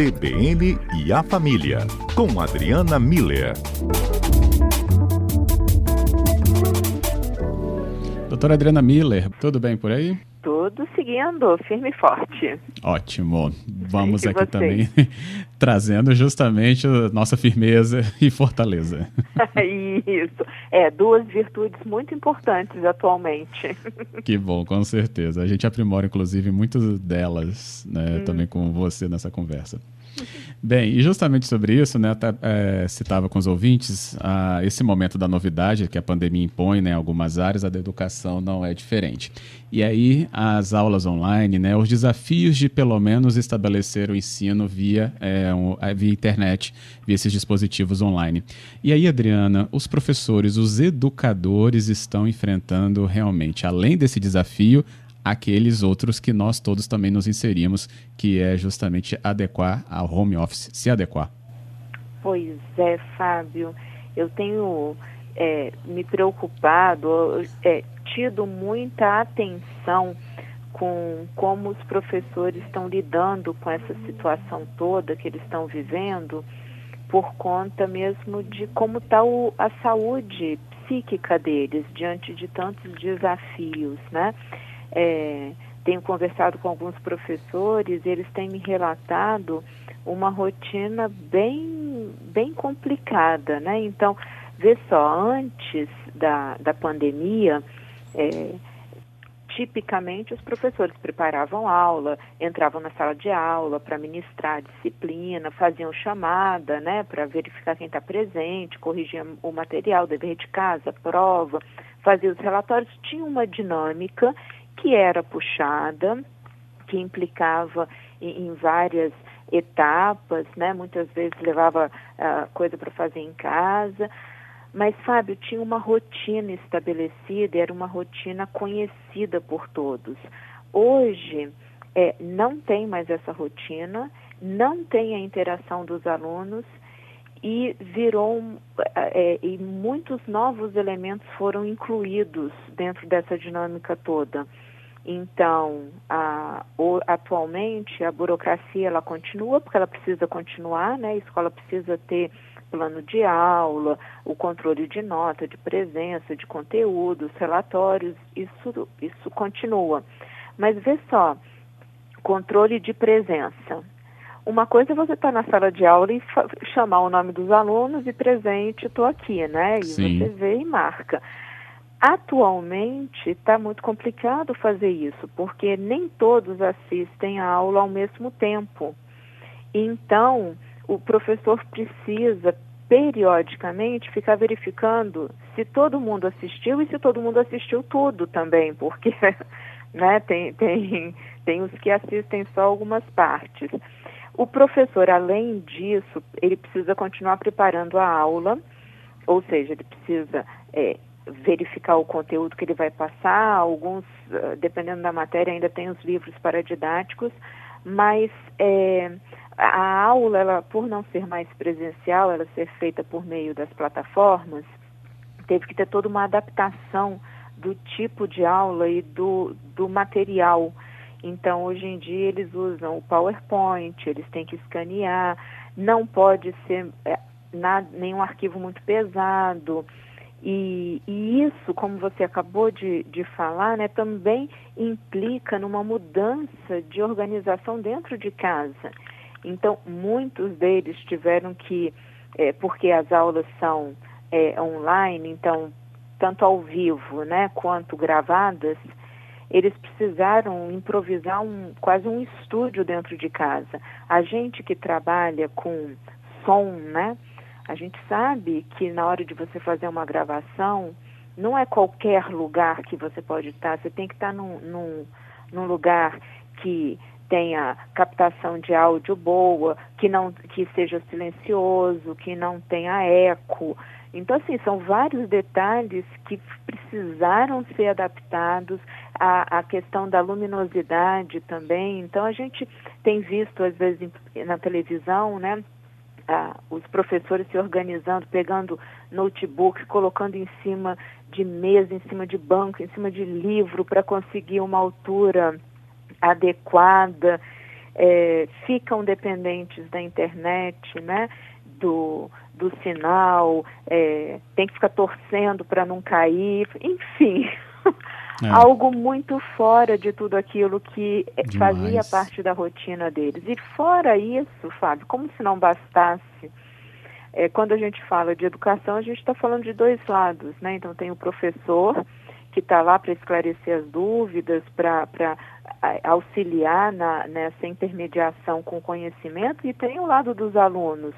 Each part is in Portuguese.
CBN e a Família, com Adriana Miller. Doutora Adriana Miller, tudo bem por aí? Tudo seguindo, firme e forte. Ótimo. Vamos aqui também trazendo justamente nossa firmeza e fortaleza. Isso. É, duas virtudes muito importantes atualmente. Que bom, com certeza. A gente aprimora, inclusive, muitas delas né, hum. também com você nessa conversa. Bem, e justamente sobre isso, né, até, é, citava com os ouvintes, esse momento da novidade que a pandemia impõe né, em algumas áreas, a da educação não é diferente. E aí, as aulas online, né, os desafios de pelo menos estabelecer o ensino via, é, um, via internet, via esses dispositivos online. E aí, Adriana, os professores, os educadores estão enfrentando realmente, além desse desafio, aqueles outros que nós todos também nos inserimos, que é justamente adequar ao home office, se adequar. Pois é, Fábio, eu tenho é, me preocupado, é, tido muita atenção com como os professores estão lidando com essa situação toda que eles estão vivendo, por conta mesmo de como está a saúde psíquica deles diante de tantos desafios, né? É, tenho conversado com alguns professores, eles têm me relatado uma rotina bem, bem complicada, né? Então, vê só, antes da, da pandemia, é, tipicamente os professores preparavam aula, entravam na sala de aula para ministrar disciplina, faziam chamada, né, para verificar quem está presente, corrigiam o material, dever de casa, prova, faziam os relatórios, tinha uma dinâmica que era puxada, que implicava em, em várias etapas, né? Muitas vezes levava uh, coisa para fazer em casa. Mas, Fábio, tinha uma rotina estabelecida, era uma rotina conhecida por todos. Hoje, é, não tem mais essa rotina, não tem a interação dos alunos e virou é, e muitos novos elementos foram incluídos dentro dessa dinâmica toda. Então, a, o, atualmente a burocracia ela continua porque ela precisa continuar, né? A escola precisa ter plano de aula, o controle de nota, de presença, de conteúdos, relatórios, isso isso continua. Mas vê só, controle de presença. Uma coisa é você estar tá na sala de aula e chamar o nome dos alunos e presente, estou aqui, né? E Sim. você vê e marca. Atualmente está muito complicado fazer isso, porque nem todos assistem a aula ao mesmo tempo. Então, o professor precisa periodicamente ficar verificando se todo mundo assistiu e se todo mundo assistiu tudo também, porque né, tem, tem, tem os que assistem só algumas partes. O professor, além disso, ele precisa continuar preparando a aula, ou seja, ele precisa é, verificar o conteúdo que ele vai passar, alguns, ah, dependendo da matéria, ainda tem os livros paradidáticos, mas é, a aula, ela, por não ser mais presencial, ela ser feita por meio das plataformas, teve que ter toda uma adaptação do tipo de aula e do, do material. Então, hoje em dia, eles usam o PowerPoint, eles têm que escanear, não pode ser é, nenhum arquivo muito pesado. E, e, isso, como você acabou de, de falar, né, também implica numa mudança de organização dentro de casa. Então, muitos deles tiveram que, é, porque as aulas são é, online, então, tanto ao vivo né, quanto gravadas, eles precisaram improvisar um, quase um estúdio dentro de casa. A gente que trabalha com som, né? A gente sabe que na hora de você fazer uma gravação, não é qualquer lugar que você pode estar, você tem que estar num, num, num lugar que tenha captação de áudio boa, que não que seja silencioso, que não tenha eco. Então, assim, são vários detalhes que precisaram ser adaptados à, à questão da luminosidade também. Então, a gente tem visto, às vezes, na televisão, né, ah, os professores se organizando, pegando notebook, colocando em cima de mesa, em cima de banco, em cima de livro para conseguir uma altura adequada. é, ficam dependentes da internet, né? Do, do sinal, é, tem que ficar torcendo para não cair, enfim, é. algo muito fora de tudo aquilo que é, Demais. fazia parte da rotina deles. E fora isso, Fábio, como se não bastasse, é, quando a gente fala de educação, a gente está falando de dois lados, né? Então tem o professor que está lá para esclarecer as dúvidas, para auxiliar na, nessa intermediação com conhecimento, e tem o lado dos alunos,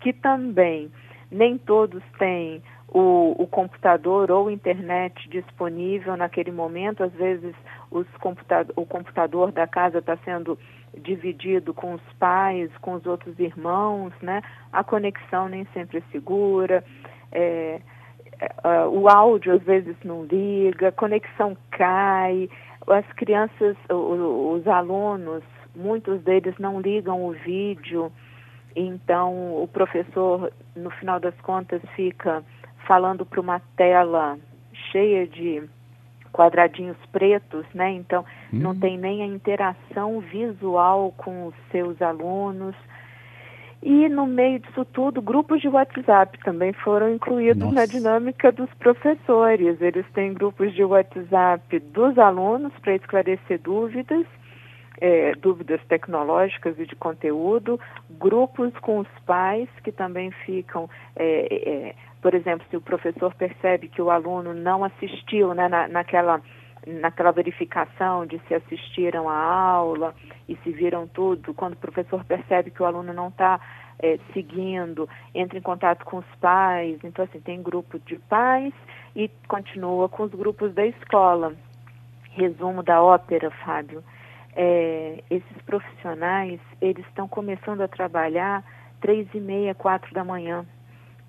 que também nem todos têm o, o, computador ou internet disponível naquele momento. Às vezes computador, o computador da casa está sendo dividido com os pais, com os outros irmãos, né? A conexão nem sempre é segura. É, é, o áudio às vezes não liga, a conexão cai, as crianças, os alunos, muitos deles não ligam o vídeo, então o professor, no final das contas, fica falando para uma tela cheia de quadradinhos pretos, né? Então hum. não tem nem a interação visual com os seus alunos. E no meio disso tudo, grupos de WhatsApp também foram incluídos Nossa. na dinâmica dos professores. Eles têm grupos de WhatsApp dos alunos para esclarecer dúvidas, é, dúvidas tecnológicas e de conteúdo, grupos com os pais que também ficam, é, é, por exemplo, se o professor percebe que o aluno não assistiu né, na, naquela naquela verificação de se assistiram à aula e se viram tudo, quando o professor percebe que o aluno não está é, seguindo, entra em contato com os pais. Então, assim, tem grupo de pais e continua com os grupos da escola. Resumo da ópera, Fábio. É, esses profissionais, eles estão começando a trabalhar três e meia, quatro da manhã,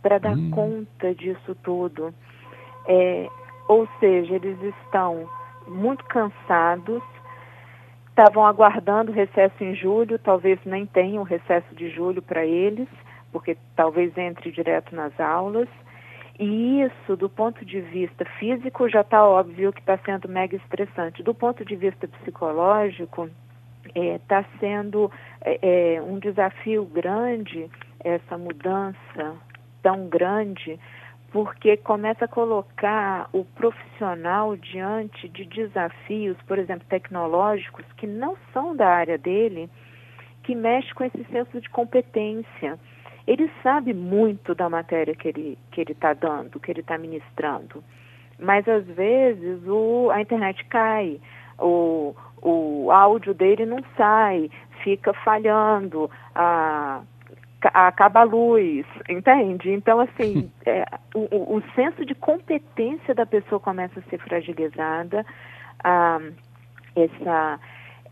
para dar hum. conta disso tudo. É, ou seja, eles estão muito cansados, estavam aguardando o recesso em julho, talvez nem tenham o recesso de julho para eles, porque talvez entre direto nas aulas. E isso, do ponto de vista físico, já está óbvio que está sendo mega estressante. Do ponto de vista psicológico, está é, sendo é, é, um desafio grande essa mudança tão grande porque começa a colocar o profissional diante de desafios, por exemplo, tecnológicos, que não são da área dele, que mexe com esse senso de competência. Ele sabe muito da matéria que ele que ele está dando, que ele está ministrando, mas às vezes o, a internet cai, o, o áudio dele não sai, fica falhando, a acaba a luz, entende? Então, assim, é, o, o, senso de competência da pessoa começa a ser fragilizada, ah, essa,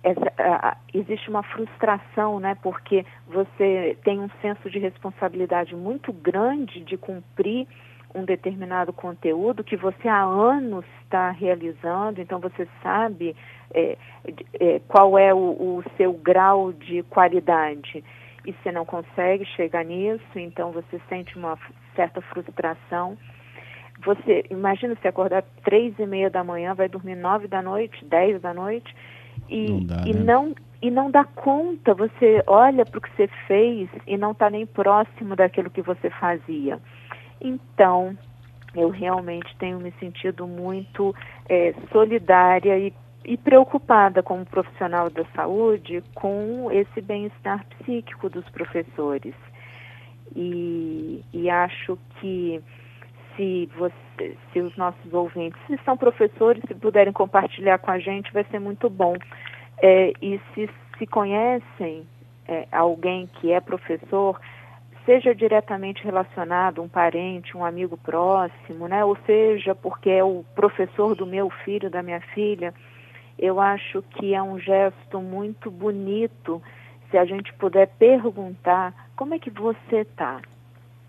essa ah, existe uma frustração, né? Porque você tem um senso de responsabilidade muito grande de cumprir um determinado conteúdo que você há anos está realizando, então você sabe é, é, qual é o, o seu grau de qualidade e você não consegue chegar nisso, então você sente uma certa frustração. Você imagina se acordar três e meia da manhã, vai dormir nove da noite, dez da noite e não, dá, e né? não e não dá conta. Você olha para o que você fez e não está nem próximo daquilo que você fazia. Então eu realmente tenho me sentido muito é, solidária e e preocupada como profissional da saúde com esse bem-estar psíquico dos professores. E, e acho que se, você, se os nossos ouvintes, se são professores, se puderem compartilhar com a gente, vai ser muito bom. É, e se, se conhecem é, alguém que é professor, seja diretamente relacionado, um parente, um amigo próximo, né? ou seja, porque é o professor do meu filho, da minha filha, eu acho que é um gesto muito bonito se a gente puder perguntar como é que você está,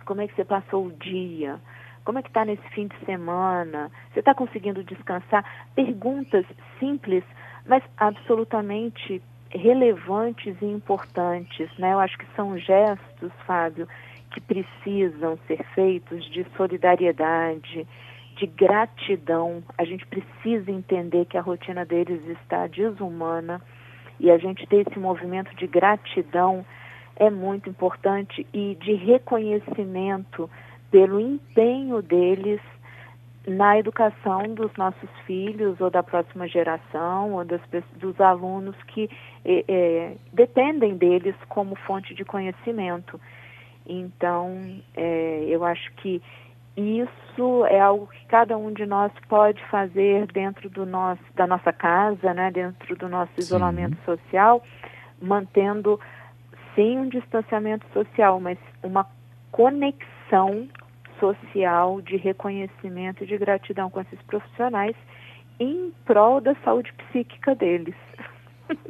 como é que você passou o dia, como é que está nesse fim de semana, você está conseguindo descansar? Perguntas simples, mas absolutamente relevantes e importantes, né? Eu acho que são gestos, Fábio, que precisam ser feitos de solidariedade, de gratidão. A gente precisa entender que a rotina deles está desumana e a gente ter esse movimento de gratidão é muito importante e de reconhecimento pelo empenho deles na educação dos nossos filhos ou da próxima geração ou das, dos alunos que é, é, dependem deles como fonte de conhecimento. Então, é, eu acho que isso é algo que cada um de nós pode fazer dentro do nosso, da nossa casa, né, dentro do nosso Sim. isolamento social, mantendo sim um distanciamento social, mas uma conexão social de reconhecimento e de gratidão com esses profissionais em prol da saúde psíquica deles.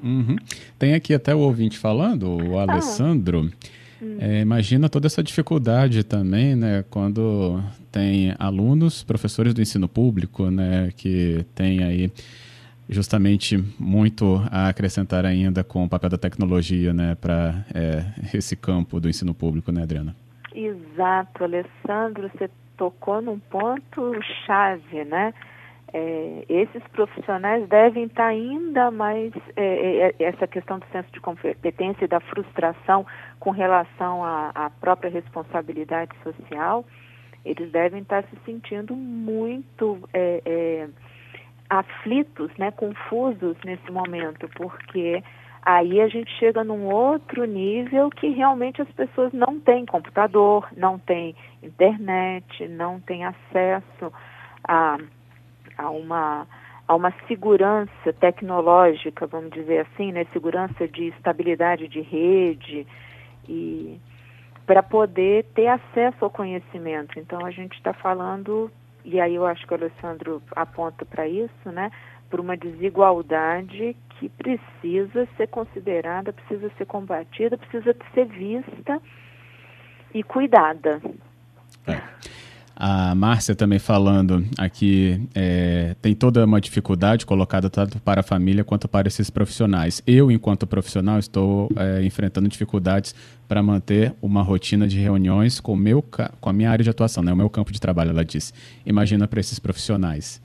Uhum. Tem aqui até o ouvinte falando, o. Alessandro. Ah. É, imagina toda essa dificuldade também, né, quando tem alunos, professores do ensino público, né, que tem aí justamente muito a acrescentar ainda com o papel da tecnologia, né, para é, esse campo do ensino público, né, Adriana? Exato, Alessandro, você tocou num ponto chave, né? É, esses profissionais devem estar ainda mais é, é, é, essa questão do senso de competência e da frustração com relação à, própria responsabilidade social, eles devem estar se sentindo muito é, é, aflitos, né, confusos nesse momento, porque aí a gente chega num outro nível que realmente as pessoas não têm computador, não têm internet, não têm acesso a, a uma a uma segurança tecnológica, vamos dizer assim, né, segurança de estabilidade de rede e para poder ter acesso ao conhecimento. Então a gente está falando e aí eu acho que o Alessandro aponta para isso, né, por uma desigualdade que precisa ser considerada, precisa ser combatida, precisa ser vista e cuidada. A Márcia também falando aqui, é, tem toda uma dificuldade colocada tanto para a família quanto para esses profissionais. Eu, enquanto profissional, estou é, enfrentando dificuldades para manter uma rotina de reuniões com, meu, com a minha área de atuação, né, o meu campo de trabalho, ela disse. Imagina para esses profissionais.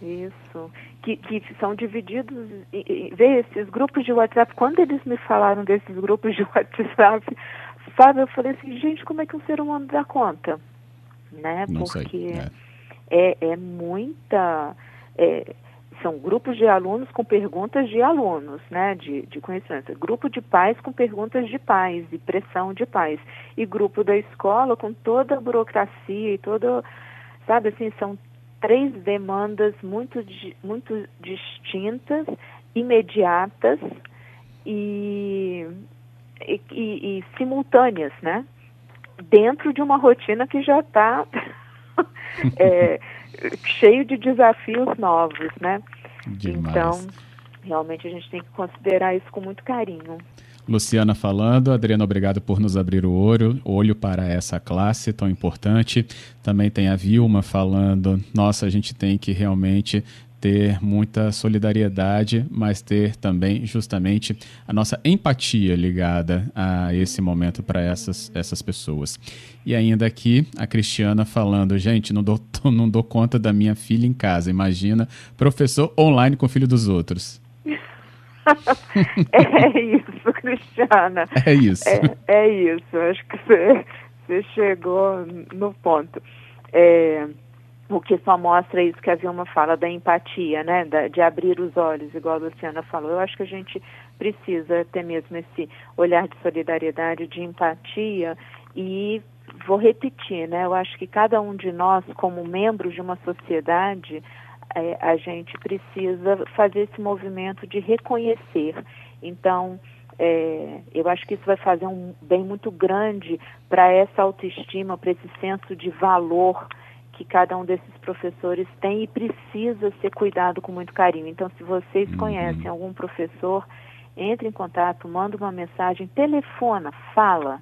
Isso. Que, que são divididos, vê esses grupos de WhatsApp, quando eles me falaram desses grupos de WhatsApp, Fábio, eu falei assim, gente, como é que um ser humano dá conta? Né? Não Porque sei, é. é, é muita. É, são grupos de alunos com perguntas de alunos, né, de, de conhecimento. Grupo de pais com perguntas de pais e pressão de pais. E grupo da escola com toda a burocracia e toda, sabe assim, são três demandas muito, muito distintas, imediatas e, e, e, e simultâneas, né? Dentro de uma rotina que já está é, cheio de desafios novos, né? Demais. Então, realmente a gente tem que considerar isso com muito carinho. Luciana falando, Adriana, obrigado por nos abrir o olho, olho para essa classe tão importante. Também tem a Vilma falando, nossa, a gente tem que realmente ter muita solidariedade, mas ter também justamente a nossa empatia ligada a esse momento para essas, essas pessoas. E ainda aqui a Cristiana falando, gente, não dou, não dou conta da minha filha em casa. Imagina professor online com o filho dos outros. é isso, Cristiana. É isso. É, é isso. Acho que você, você chegou no ponto. É, o que só mostra isso que a Vilma fala da empatia, né? Da, de abrir os olhos, igual a Luciana falou. Eu acho que a gente precisa ter mesmo esse olhar de solidariedade, de empatia e vou repetir, né? Eu acho que cada um de nós, como membros de uma sociedade, é, a gente precisa fazer esse movimento de reconhecer. Então, é, eu acho que isso vai fazer um bem muito grande para essa autoestima, para esse senso de valor que cada um desses professores tem e precisa ser cuidado com muito carinho. Então, se vocês uhum. conhecem algum professor, entre em contato, manda uma mensagem, telefona, fala,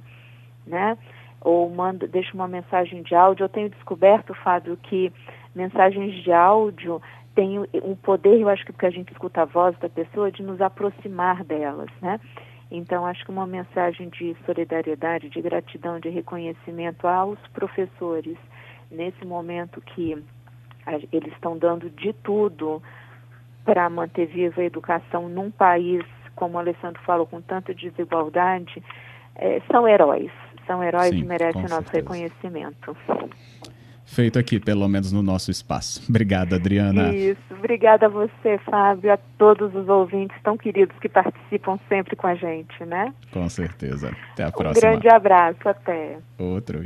né? Ou manda, deixa uma mensagem de áudio. Eu tenho descoberto, Fábio, que mensagens de áudio têm um poder, eu acho que porque a gente escuta a voz da pessoa, de nos aproximar delas, né? Então, acho que uma mensagem de solidariedade, de gratidão, de reconhecimento aos professores, nesse momento que eles estão dando de tudo para manter viva a educação num país, como o Alessandro falou, com tanta desigualdade, é, são heróis. São heróis Sim, e merecem nosso certeza. reconhecimento. Feito aqui, pelo menos no nosso espaço. Obrigada, Adriana. Isso, obrigada a você, Fábio, a todos os ouvintes tão queridos que participam sempre com a gente, né? Com certeza. Até a próxima. Um grande abraço, até. Outro.